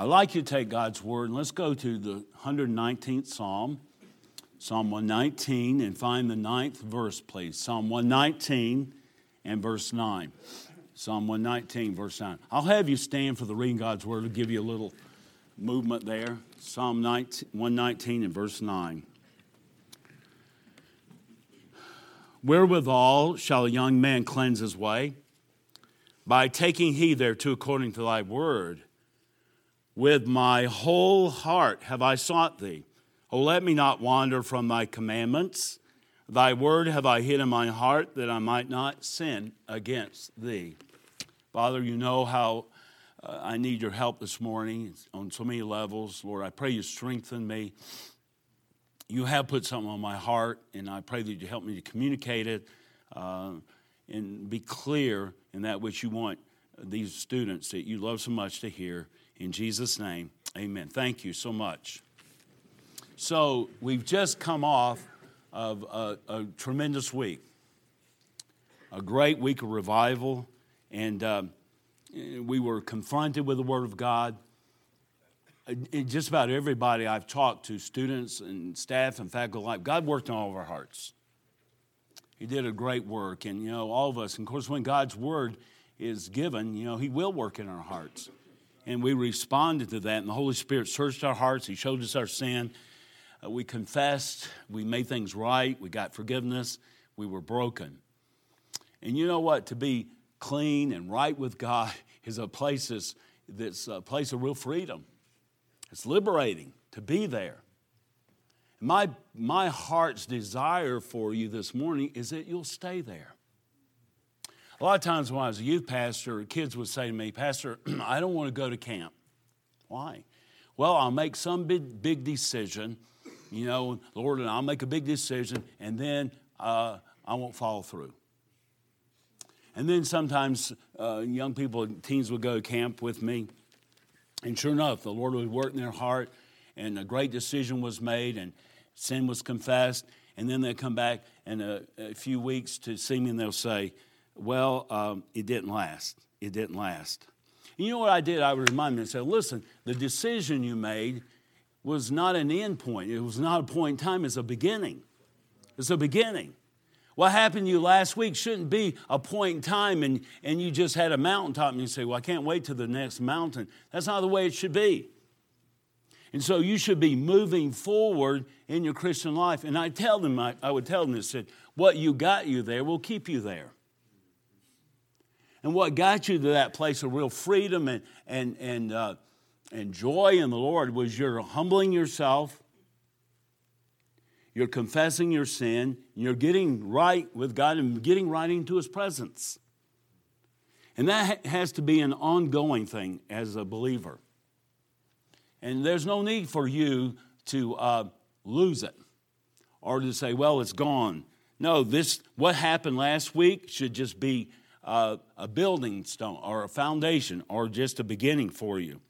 I'd like you to take God's word and let's go to the 119th Psalm, Psalm 119, and find the ninth verse, please. Psalm 119 and verse 9. Psalm 119, verse 9. I'll have you stand for the reading God's word to give you a little movement there. Psalm 19, 119 and verse 9. Wherewithal shall a young man cleanse his way? By taking heed thereto according to thy word. With my whole heart have I sought thee. O let me not wander from thy commandments. Thy word have I hid in my heart that I might not sin against thee. Father, you know how uh, I need your help this morning on so many levels. Lord, I pray you strengthen me. You have put something on my heart, and I pray that you help me to communicate it uh, and be clear in that which you want these students that you love so much to hear. In Jesus' name, amen. Thank you so much. So, we've just come off of a, a tremendous week, a great week of revival, and um, we were confronted with the Word of God. And just about everybody I've talked to, students and staff and faculty alike, God worked on all of our hearts. He did a great work, and you know, all of us. And of course, when God's Word is given, you know, He will work in our hearts and we responded to that. And the Holy Spirit searched our hearts. He showed us our sin. Uh, we confessed. We made things right. We got forgiveness. We were broken. And you know what? To be clean and right with God is a place that's, that's a place of real freedom. It's liberating to be there. My, my heart's desire for you this morning is that you'll stay there. A lot of times when I was a youth pastor, kids would say to me, Pastor, I don't want to go to camp. Why? Well, I'll make some big, big decision, you know, Lord, and I'll make a big decision, and then uh, I won't follow through. And then sometimes uh, young people, teens would go to camp with me, and sure enough, the Lord would work in their heart, and a great decision was made, and sin was confessed, and then they'd come back in a, a few weeks to see me, and they'll say, well, um, it didn't last. It didn't last. You know what I did? I would remind them and say, listen, the decision you made was not an end point. It was not a point in time, it's a beginning. It's a beginning. What happened to you last week shouldn't be a point in time and, and you just had a mountaintop and you say, Well, I can't wait to the next mountain. That's not the way it should be. And so you should be moving forward in your Christian life. And I tell them, I, I would tell them this, that what you got you there will keep you there. And what got you to that place of real freedom and, and, and, uh, and joy in the Lord was you're humbling yourself, you're confessing your sin, you're getting right with God and getting right into His presence. And that has to be an ongoing thing as a believer. And there's no need for you to uh, lose it or to say, well, it's gone. No, this, what happened last week should just be uh, a building stone or a foundation or just a beginning for you.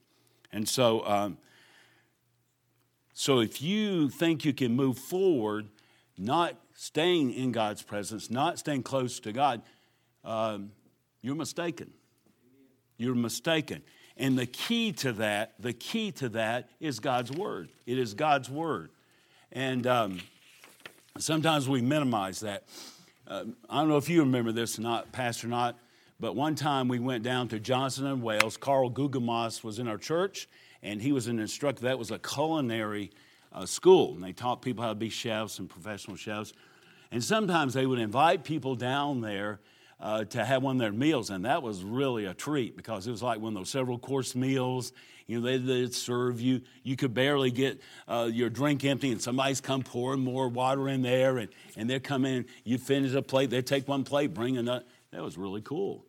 And so, um, so if you think you can move forward, not staying in God's presence, not staying close to God, um, you're mistaken. You're mistaken. And the key to that, the key to that is God's word. It is God's word. And um, sometimes we minimize that. Uh, I don't know if you remember this or not, Pastor or Not, but one time we went down to Johnson and Wales. Carl Gugemas was in our church, and he was an instructor. That was a culinary uh, school, and they taught people how to be chefs and professional chefs. And sometimes they would invite people down there uh, to have one of their meals, and that was really a treat because it was like one of those several course meals. You know, they, would serve you. You could barely get uh, your drink empty, and somebody's come pouring more water in there, and, and they're coming. You finish a plate, they take one plate, bring another. That was really cool.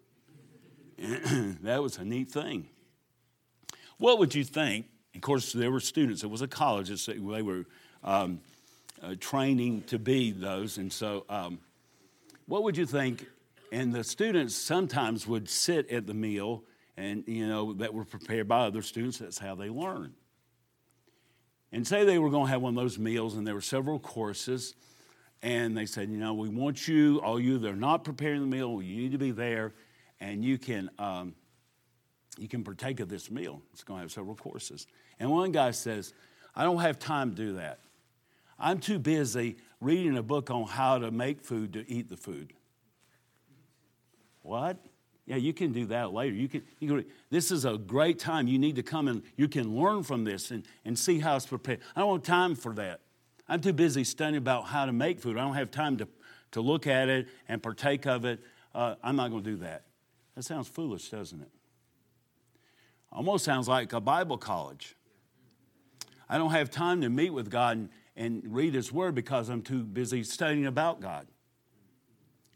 that was a neat thing. What would you think? Of course, there were students. It was a college. They were um, uh, training to be those, and so um, what would you think and the students sometimes would sit at the meal and you know that were prepared by other students that's how they learn and say they were going to have one of those meals and there were several courses and they said you know we want you all you that are not preparing the meal you need to be there and you can um, you can partake of this meal. It's going to have several courses. And one guy says, I don't have time to do that. I'm too busy reading a book on how to make food to eat the food. What? Yeah, you can do that later. You can, you can, this is a great time. You need to come and you can learn from this and, and see how it's prepared. I don't have time for that. I'm too busy studying about how to make food. I don't have time to, to look at it and partake of it. Uh, I'm not going to do that. That sounds foolish, doesn't it? Almost sounds like a Bible college. I don't have time to meet with God and, and read His Word because I'm too busy studying about God.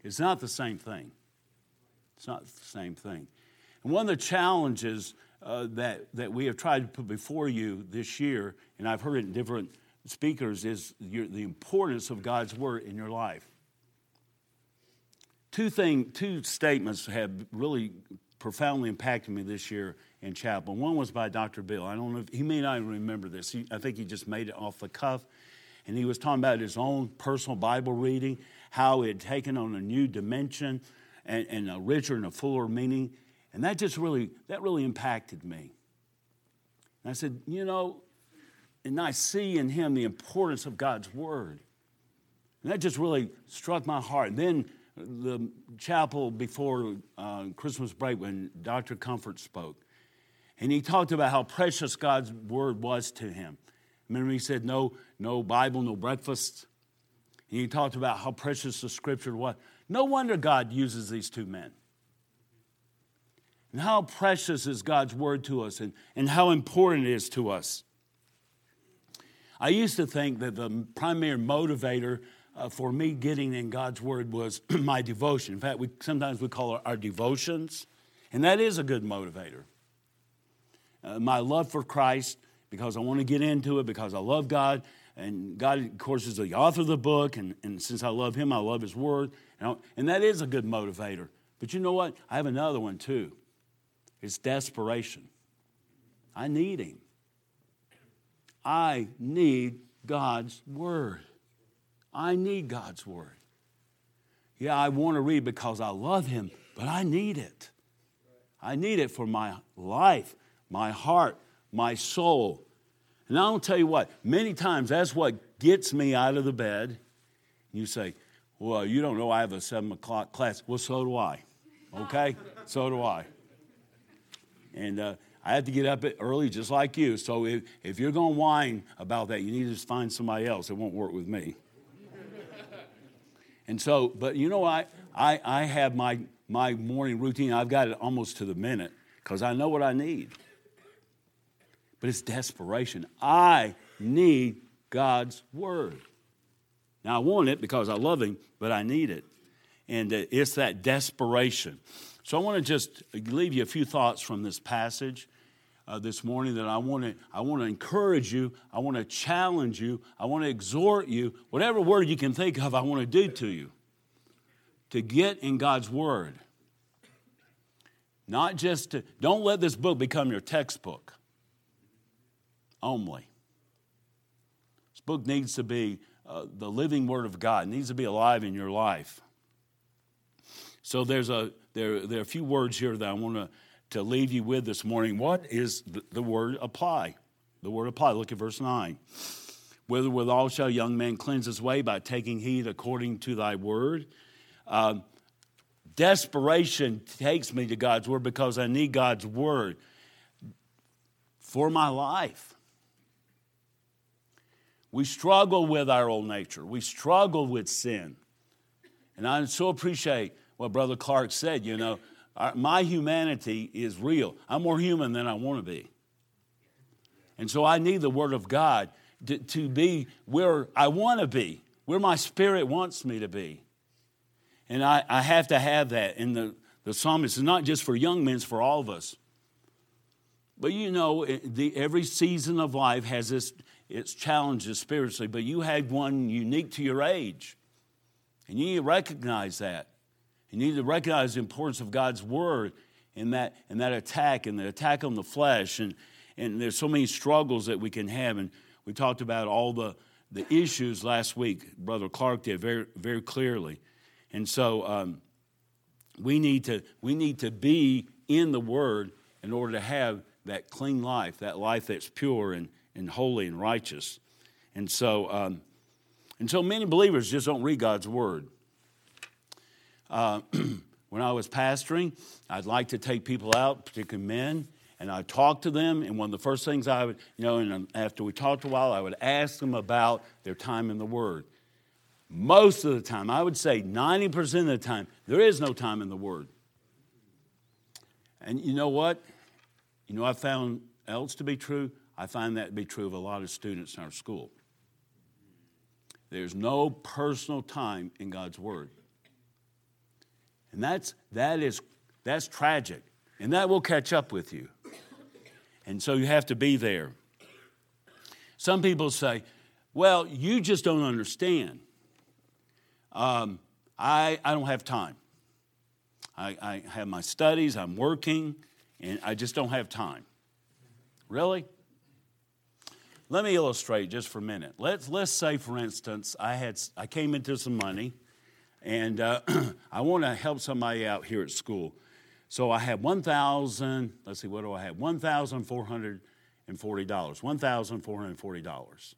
It's not the same thing. It's not the same thing. And one of the challenges uh, that, that we have tried to put before you this year, and I've heard it in different speakers, is your, the importance of God's Word in your life. Two, thing, two statements have really profoundly impacted me this year in chapel. One was by Dr. Bill. I don't know if he may not even remember this. He, I think he just made it off the cuff. And he was talking about his own personal Bible reading, how it had taken on a new dimension and, and a richer and a fuller meaning. And that just really, that really impacted me. And I said, you know, and I see in him the importance of God's word. And that just really struck my heart. And then the chapel before uh, Christmas break when Dr. Comfort spoke. And he talked about how precious God's word was to him. Remember, he said, No, no Bible, no breakfast. And he talked about how precious the scripture was. No wonder God uses these two men. And how precious is God's word to us and, and how important it is to us. I used to think that the primary motivator uh, for me getting in God's Word was my devotion. In fact, we, sometimes we call it our devotions, and that is a good motivator. Uh, my love for Christ, because I want to get into it, because I love God, and God, of course, is the author of the book, and, and since I love Him, I love His Word, and, and that is a good motivator. But you know what? I have another one too. It's desperation. I need Him. I need God's Word. I need God's Word. Yeah, I want to read because I love Him, but I need it. I need it for my life, my heart, my soul. And I'll tell you what, many times that's what gets me out of the bed. You say, Well, you don't know I have a seven o'clock class. Well, so do I. Okay? so do I. And uh, I have to get up early just like you. So if, if you're going to whine about that, you need to find somebody else. It won't work with me. And so, but you know, I, I, I have my, my morning routine, I've got it almost to the minute because I know what I need. But it's desperation. I need God's word. Now, I want it because I love Him, but I need it. And uh, it's that desperation. So, I want to just leave you a few thoughts from this passage uh, this morning that I want to I want to encourage you, I want to challenge you, I want to exhort you, whatever word you can think of, I want to do to you. To get in God's word. Not just to, don't let this book become your textbook only. This book needs to be uh, the living word of God, it needs to be alive in your life. So there's a there, there are a few words here that I want to to leave you with this morning. What is the, the word apply? The word apply. Look at verse 9. Whether withal shall young man cleanse his way by taking heed according to thy word. Uh, desperation takes me to God's word because I need God's word for my life. We struggle with our old nature. We struggle with sin. And I so appreciate what Brother Clark said, you know, my humanity is real. I'm more human than I want to be. And so I need the Word of God to, to be where I want to be, where my spirit wants me to be. And I, I have to have that. And the, the psalmist is not just for young men, it's for all of us. But you know, the, every season of life has its, its challenges spiritually, but you had one unique to your age. And you need to recognize that. You need to recognize the importance of God's word in that, in that attack and the attack on the flesh. And, and there's so many struggles that we can have. And we talked about all the, the issues last week. Brother Clark did very, very clearly. And so um, we, need to, we need to be in the word in order to have that clean life, that life that's pure and, and holy and righteous. And so, um, and so many believers just don't read God's word. Uh, when I was pastoring, I'd like to take people out, particularly men, and I'd talk to them. And one of the first things I would, you know, and after we talked a while, I would ask them about their time in the Word. Most of the time, I would say 90% of the time, there is no time in the Word. And you know what? You know, I found else to be true. I find that to be true of a lot of students in our school. There's no personal time in God's Word. And that's, that is, that's tragic. And that will catch up with you. And so you have to be there. Some people say, well, you just don't understand. Um, I, I don't have time. I, I have my studies, I'm working, and I just don't have time. Really? Let me illustrate just for a minute. Let's, let's say, for instance, I, had, I came into some money and uh, I want to help somebody out here at school. So I have 1,000, let's see, what do I have? $1,440. $1,440.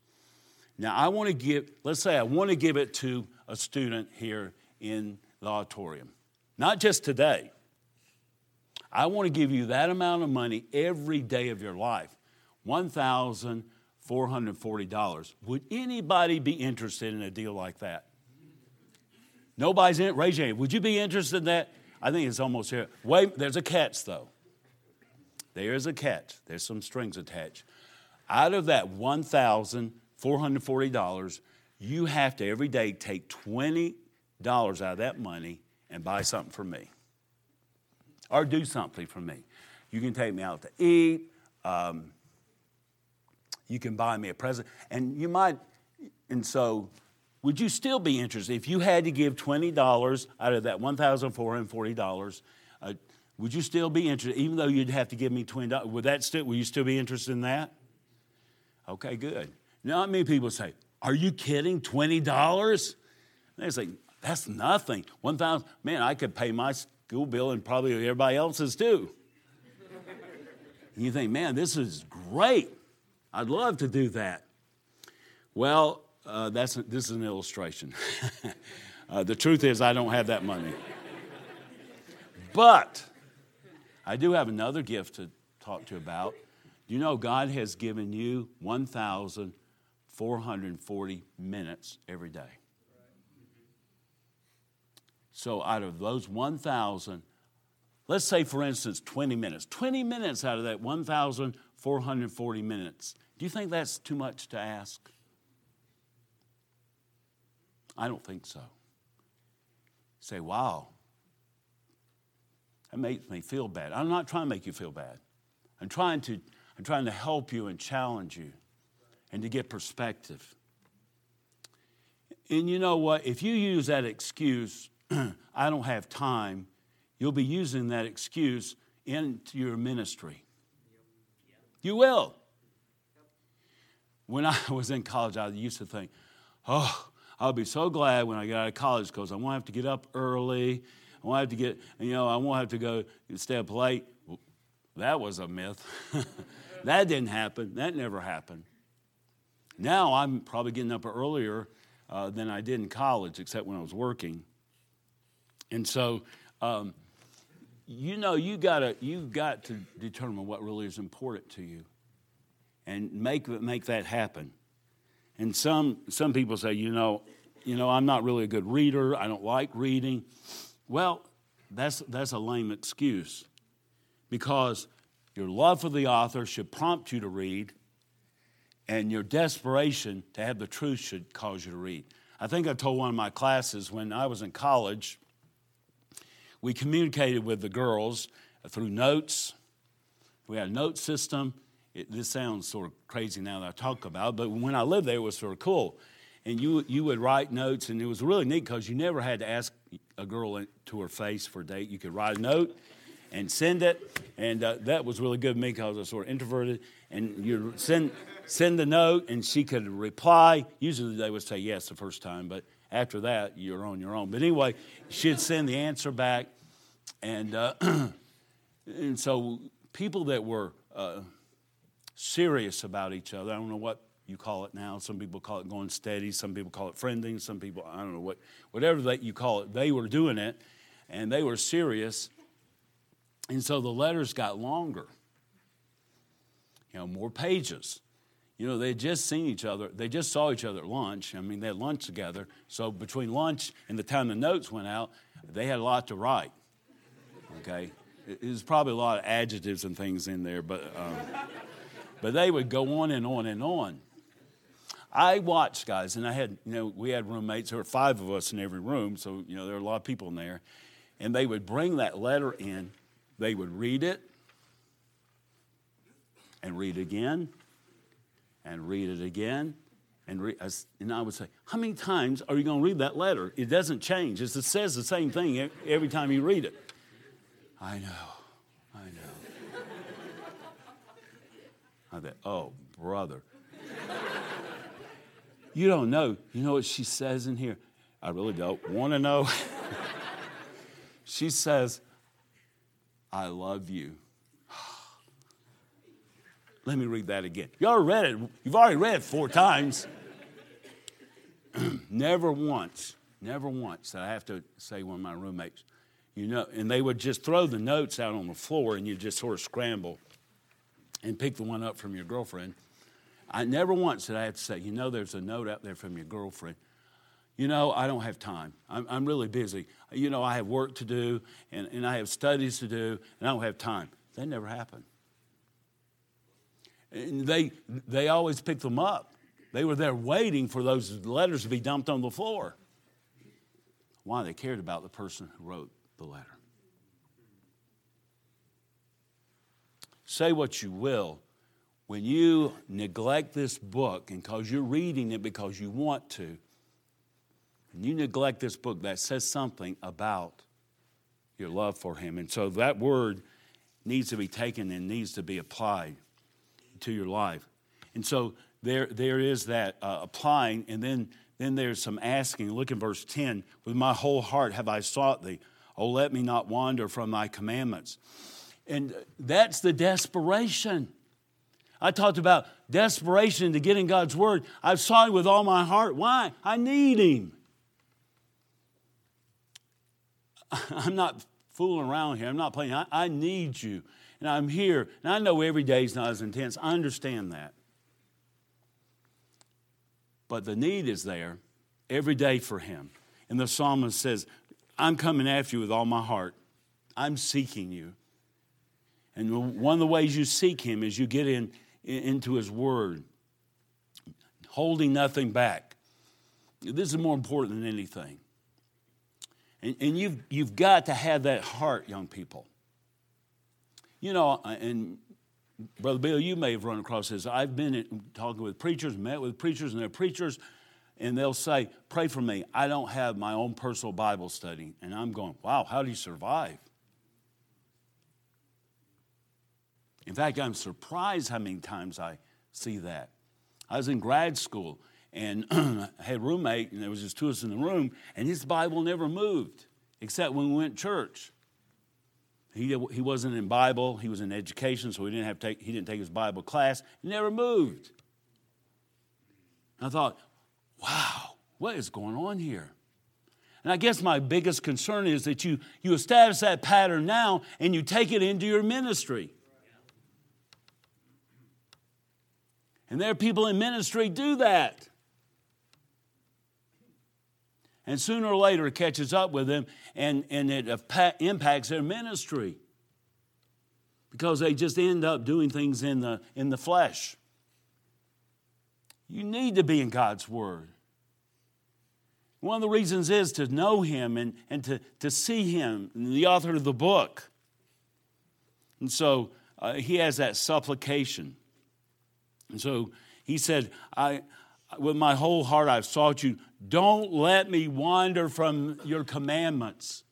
Now I want to give, let's say I want to give it to a student here in the auditorium. Not just today. I want to give you that amount of money every day of your life. $1,440. Would anybody be interested in a deal like that? Nobody's in it. Raise your hand. Would you be interested in that? I think it's almost here. Wait, there's a catch though. There is a catch. There's some strings attached. Out of that $1,440, you have to every day take $20 out of that money and buy something for me. Or do something for me. You can take me out to eat. Um, you can buy me a present. And you might, and so would you still be interested if you had to give $20 out of that $1,440? Uh, would you still be interested, even though you'd have to give me $20? Would that still, would you still be interested in that? Okay, good. Not many people say, Are you kidding? $20? They say, That's nothing. 1000 man, I could pay my school bill and probably everybody else's too. and you think, Man, this is great. I'd love to do that. Well, uh, that's this is an illustration. uh, the truth is, I don't have that money. but I do have another gift to talk to you about. You know, God has given you 1,440 minutes every day. So, out of those 1,000, let's say, for instance, 20 minutes, 20 minutes out of that 1,440 minutes, do you think that's too much to ask? I don't think so. say, wow, that makes me feel bad. I'm not trying to make you feel bad. I'm trying to, I'm trying to help you and challenge you and to get perspective. And you know what? If you use that excuse, I don't have time, you'll be using that excuse into your ministry. You will. When I was in college, I used to think, oh, I'll be so glad when I get out of college because I won't have to get up early. I won't have to get, you know, I won't have to go stay up late. That was a myth. that didn't happen. That never happened. Now I'm probably getting up earlier uh, than I did in college, except when I was working. And so, um, you know, you gotta you've got to determine what really is important to you, and make make that happen. And some, some people say, you know, you know, I'm not really a good reader. I don't like reading. Well, that's, that's a lame excuse because your love for the author should prompt you to read, and your desperation to have the truth should cause you to read. I think I told one of my classes when I was in college, we communicated with the girls through notes. We had a note system, it, this sounds sort of crazy now that I talk about it, but when I lived there, it was sort of cool. And you, you would write notes, and it was really neat because you never had to ask a girl to her face for a date. You could write a note and send it, and uh, that was really good for me because I was sort of introverted. And you send send the note, and she could reply. Usually they would say yes the first time, but after that you're on your own. But anyway, she'd send the answer back, and uh, and so people that were uh, serious about each other. I don't know what you call it now. Some people call it going steady. Some people call it friending. Some people, I don't know what, whatever that you call it. They were doing it, and they were serious. And so the letters got longer. You know, more pages. You know, they had just seen each other. They just saw each other at lunch. I mean, they had lunch together. So between lunch and the time the notes went out, they had a lot to write. Okay? There's probably a lot of adjectives and things in there, but, um, but they would go on and on and on. I watched guys, and I had, you know, we had roommates. There were five of us in every room, so, you know, there were a lot of people in there. And they would bring that letter in, they would read it, and read it again, and read it again, and, read, and I would say, How many times are you going to read that letter? It doesn't change. It says the same thing every time you read it. I know, I know. I Oh, brother. You don't know. You know what she says in here? I really don't want to know. she says, I love you. Let me read that again. You already read it. You've already read it four times. never once, never once did I have to say one of my roommates, you know, and they would just throw the notes out on the floor and you just sort of scramble and pick the one up from your girlfriend. I never once did I have to say, you know, there's a note out there from your girlfriend. You know, I don't have time. I'm, I'm really busy. You know, I have work to do and, and I have studies to do and I don't have time. That never happened. And they, they always picked them up. They were there waiting for those letters to be dumped on the floor. Why? They cared about the person who wrote the letter. Say what you will, when you neglect this book and because you're reading it because you want to, and you neglect this book, that says something about your love for Him. And so that word needs to be taken and needs to be applied to your life. And so there, there is that uh, applying, and then, then there's some asking. Look in verse 10 With my whole heart have I sought thee. Oh, let me not wander from thy commandments. And that's the desperation. I talked about desperation to get in God's Word. I've sought Him with all my heart. Why? I need Him. I'm not fooling around here. I'm not playing. I, I need you. And I'm here. And I know every day is not as intense. I understand that. But the need is there every day for Him. And the psalmist says, I'm coming after you with all my heart. I'm seeking you. And one of the ways you seek Him is you get in into His Word, holding nothing back. This is more important than anything. And, and you've, you've got to have that heart, young people. You know, uh, and Brother Bill, you may have run across this. I've been talking with preachers, met with preachers, and they're preachers, and they'll say, Pray for me. I don't have my own personal Bible study. And I'm going, Wow, how do you survive? In fact, I'm surprised how many times I see that. I was in grad school and I had a roommate, and there was just two of us in the room, and his Bible never moved, except when we went to church. He, he wasn't in Bible, he was in education, so he didn't, have take, he didn't take his Bible class. He never moved. I thought, wow, what is going on here? And I guess my biggest concern is that you, you establish that pattern now and you take it into your ministry. And there are people in ministry do that. And sooner or later it catches up with them and, and it impacts their ministry because they just end up doing things in the, in the flesh. You need to be in God's Word. One of the reasons is to know Him and, and to, to see Him, the author of the book. And so uh, he has that supplication. And so he said, I, with my whole heart I've sought you. Don't let me wander from your commandments.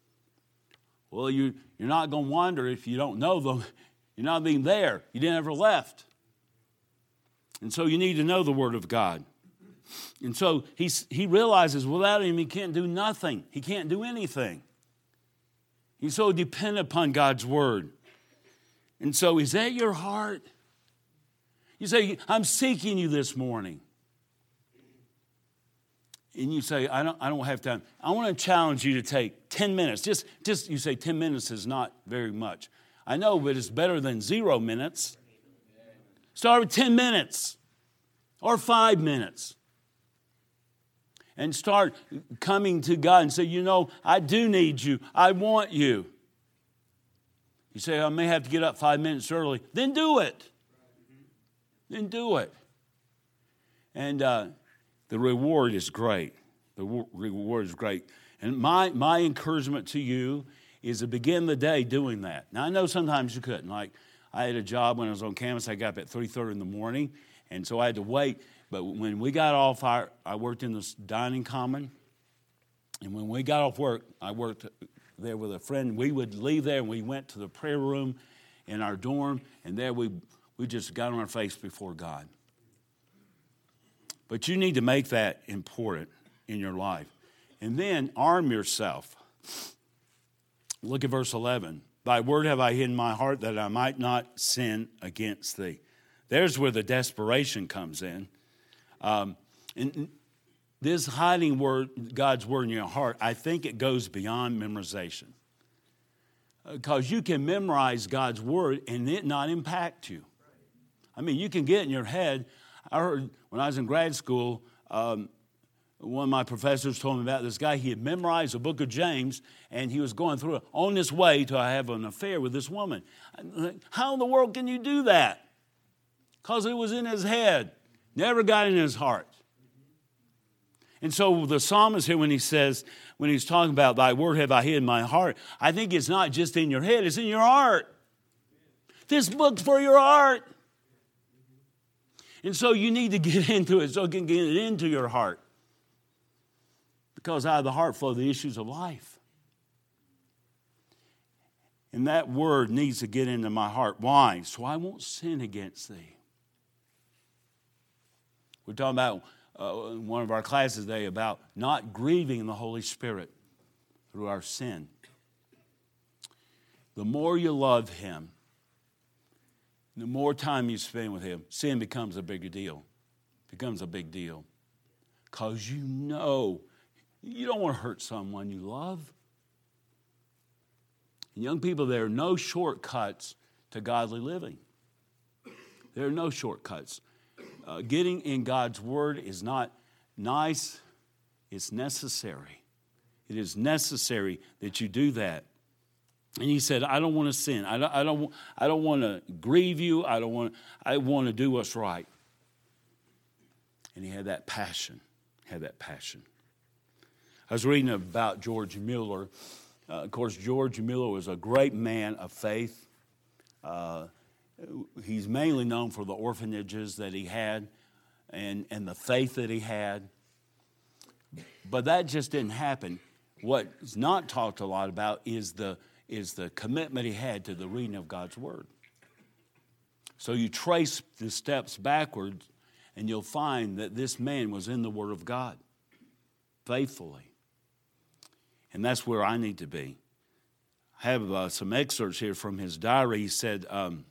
Well, you, you're not going to wander if you don't know them. You're not being there. You didn't ever left. And so you need to know the Word of God. And so he's, he realizes without him, he can't do nothing. He can't do anything. He's so dependent upon God's Word. And so, is that your heart? You say, I'm seeking you this morning. And you say, I don't, I don't have time. I want to challenge you to take 10 minutes. Just, just you say 10 minutes is not very much. I know, but it's better than zero minutes. Start with 10 minutes or five minutes. And start coming to God and say, You know, I do need you. I want you. You say, I may have to get up five minutes early. Then do it. Then do it. And uh, the reward is great. The reward is great. And my, my encouragement to you is to begin the day doing that. Now, I know sometimes you couldn't. Like, I had a job when I was on campus. I got up at 3.30 in the morning, and so I had to wait. But when we got off, I, I worked in this dining common. And when we got off work, I worked there with a friend. We would leave there and we went to the prayer room in our dorm, and there we, we just got on our face before God. But you need to make that important in your life. And then arm yourself. Look at verse 11. Thy word have I hidden my heart that I might not sin against thee. There's where the desperation comes in. Um, and this hiding word, God's word in your heart, I think it goes beyond memorization. Because you can memorize God's word and it not impact you. I mean, you can get in your head. I heard when I was in grad school, um, one of my professors told me about this guy. He had memorized the book of James and he was going through it on his way to have an affair with this woman. How in the world can you do that? Because it was in his head, never got in his heart. And so the psalmist here, when he says, when he's talking about thy word have I hid in my heart, I think it's not just in your head, it's in your heart. This book's for your heart. And so you need to get into it so it can get into your heart. Because out of the heart flow the issues of life. And that word needs to get into my heart. Why? So I won't sin against thee. We're talking about uh, in one of our classes today about not grieving the Holy Spirit through our sin. The more you love Him, the more time you spend with Him, sin becomes a bigger deal. Becomes a big deal. Because you know you don't want to hurt someone you love. And young people, there are no shortcuts to godly living. There are no shortcuts uh, getting in God's Word is not nice, it's necessary. It is necessary that you do that. And he said, I don't want to sin. I don't, I don't, I don't want to grieve you. I don't want I want to do what's right. And he had that passion, had that passion. I was reading about George Mueller. Uh, of course, George Mueller was a great man of faith. Uh, he's mainly known for the orphanages that he had and, and the faith that he had. But that just didn't happen. What's not talked a lot about is the, is the commitment he had to the reading of God's Word. So you trace the steps backwards, and you'll find that this man was in the Word of God faithfully. And that's where I need to be. I have uh, some excerpts here from his diary. He said, um,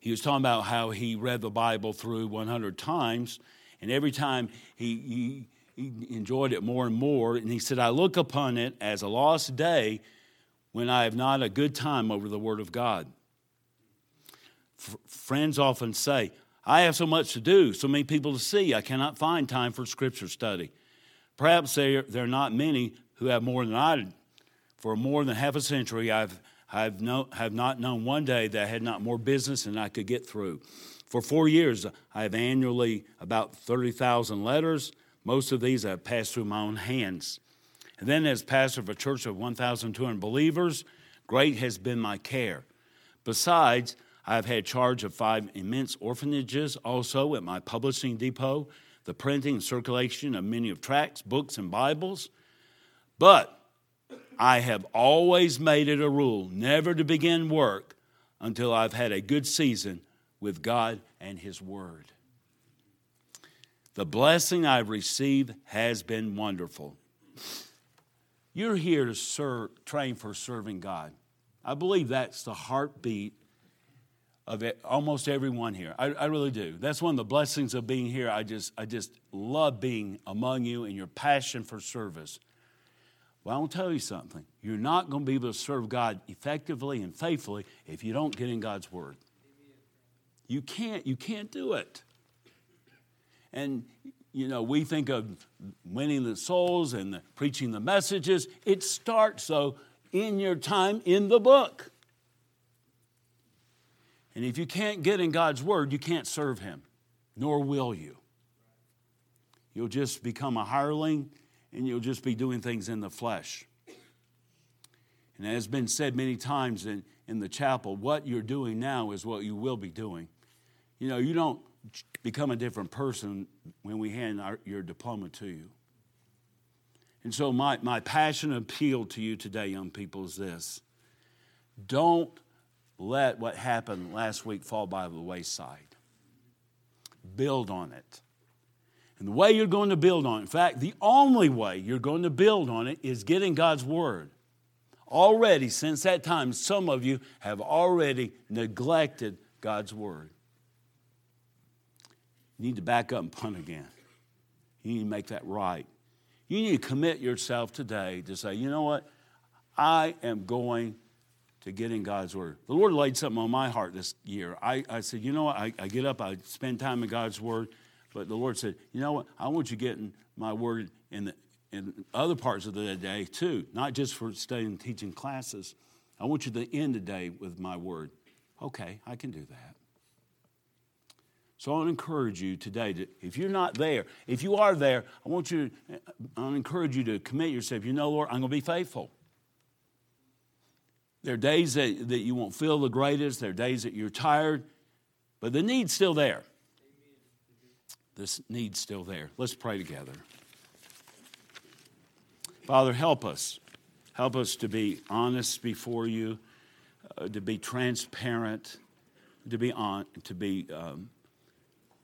he was talking about how he read the Bible through 100 times, and every time he, he, he enjoyed it more and more. And he said, I look upon it as a lost day when I have not a good time over the Word of God. F- friends often say, I have so much to do, so many people to see, I cannot find time for Scripture study. Perhaps there, there are not many who have more than I. For more than half a century, I've I've no, have not known one day that I had not more business than I could get through. For four years, I have annually about 30,000 letters. Most of these I have passed through my own hands. And then, as pastor of a church of 1,200 believers, great has been my care. Besides, I have had charge of five immense orphanages also at my publishing depot, the printing and circulation of many of tracts, books, and Bibles. But I have always made it a rule never to begin work until I've had a good season with God and His Word. The blessing I've received has been wonderful. You're here to serve, train for serving God. I believe that's the heartbeat of it, almost everyone here. I, I, really do. That's one of the blessings of being here. I just, I just love being among you and your passion for service. Well, I will tell you something. You're not going to be able to serve God effectively and faithfully if you don't get in God's Word. You can't. You can't do it. And you know, we think of winning the souls and the, preaching the messages. It starts though in your time in the book. And if you can't get in God's word, you can't serve him, nor will you. You'll just become a hireling and you'll just be doing things in the flesh. And as has been said many times in, in the chapel, what you're doing now is what you will be doing. You know, you don't become a different person when we hand our, your diploma to you. And so, my, my passionate appeal to you today, young people, is this don't let what happened last week fall by the wayside. Build on it. And the way you're going to build on it, in fact, the only way you're going to build on it is getting God's Word. Already, since that time, some of you have already neglected God's Word. You need to back up and punt again. You need to make that right. You need to commit yourself today to say, you know what? I am going to get in God's Word. The Lord laid something on my heart this year. I, I said, you know what? I, I get up, I spend time in God's Word, but the Lord said, you know what? I want you getting my Word in, the, in other parts of the day too, not just for studying and teaching classes. I want you to end the day with my Word. Okay, I can do that. So I want to encourage you today to, if you're not there, if you are there, I want you, I want to encourage you to commit yourself. You know, Lord, I'm going to be faithful. There are days that, that you won't feel the greatest, there are days that you're tired, but the need's still there. This need's still there. Let's pray together. Father, help us. Help us to be honest before you, uh, to be transparent, to be on, to be um,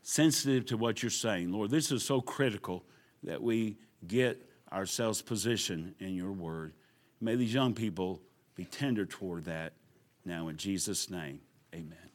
sensitive to what you're saying. Lord, this is so critical that we get ourselves positioned in your word. May these young people be tender toward that now in Jesus' name. Amen.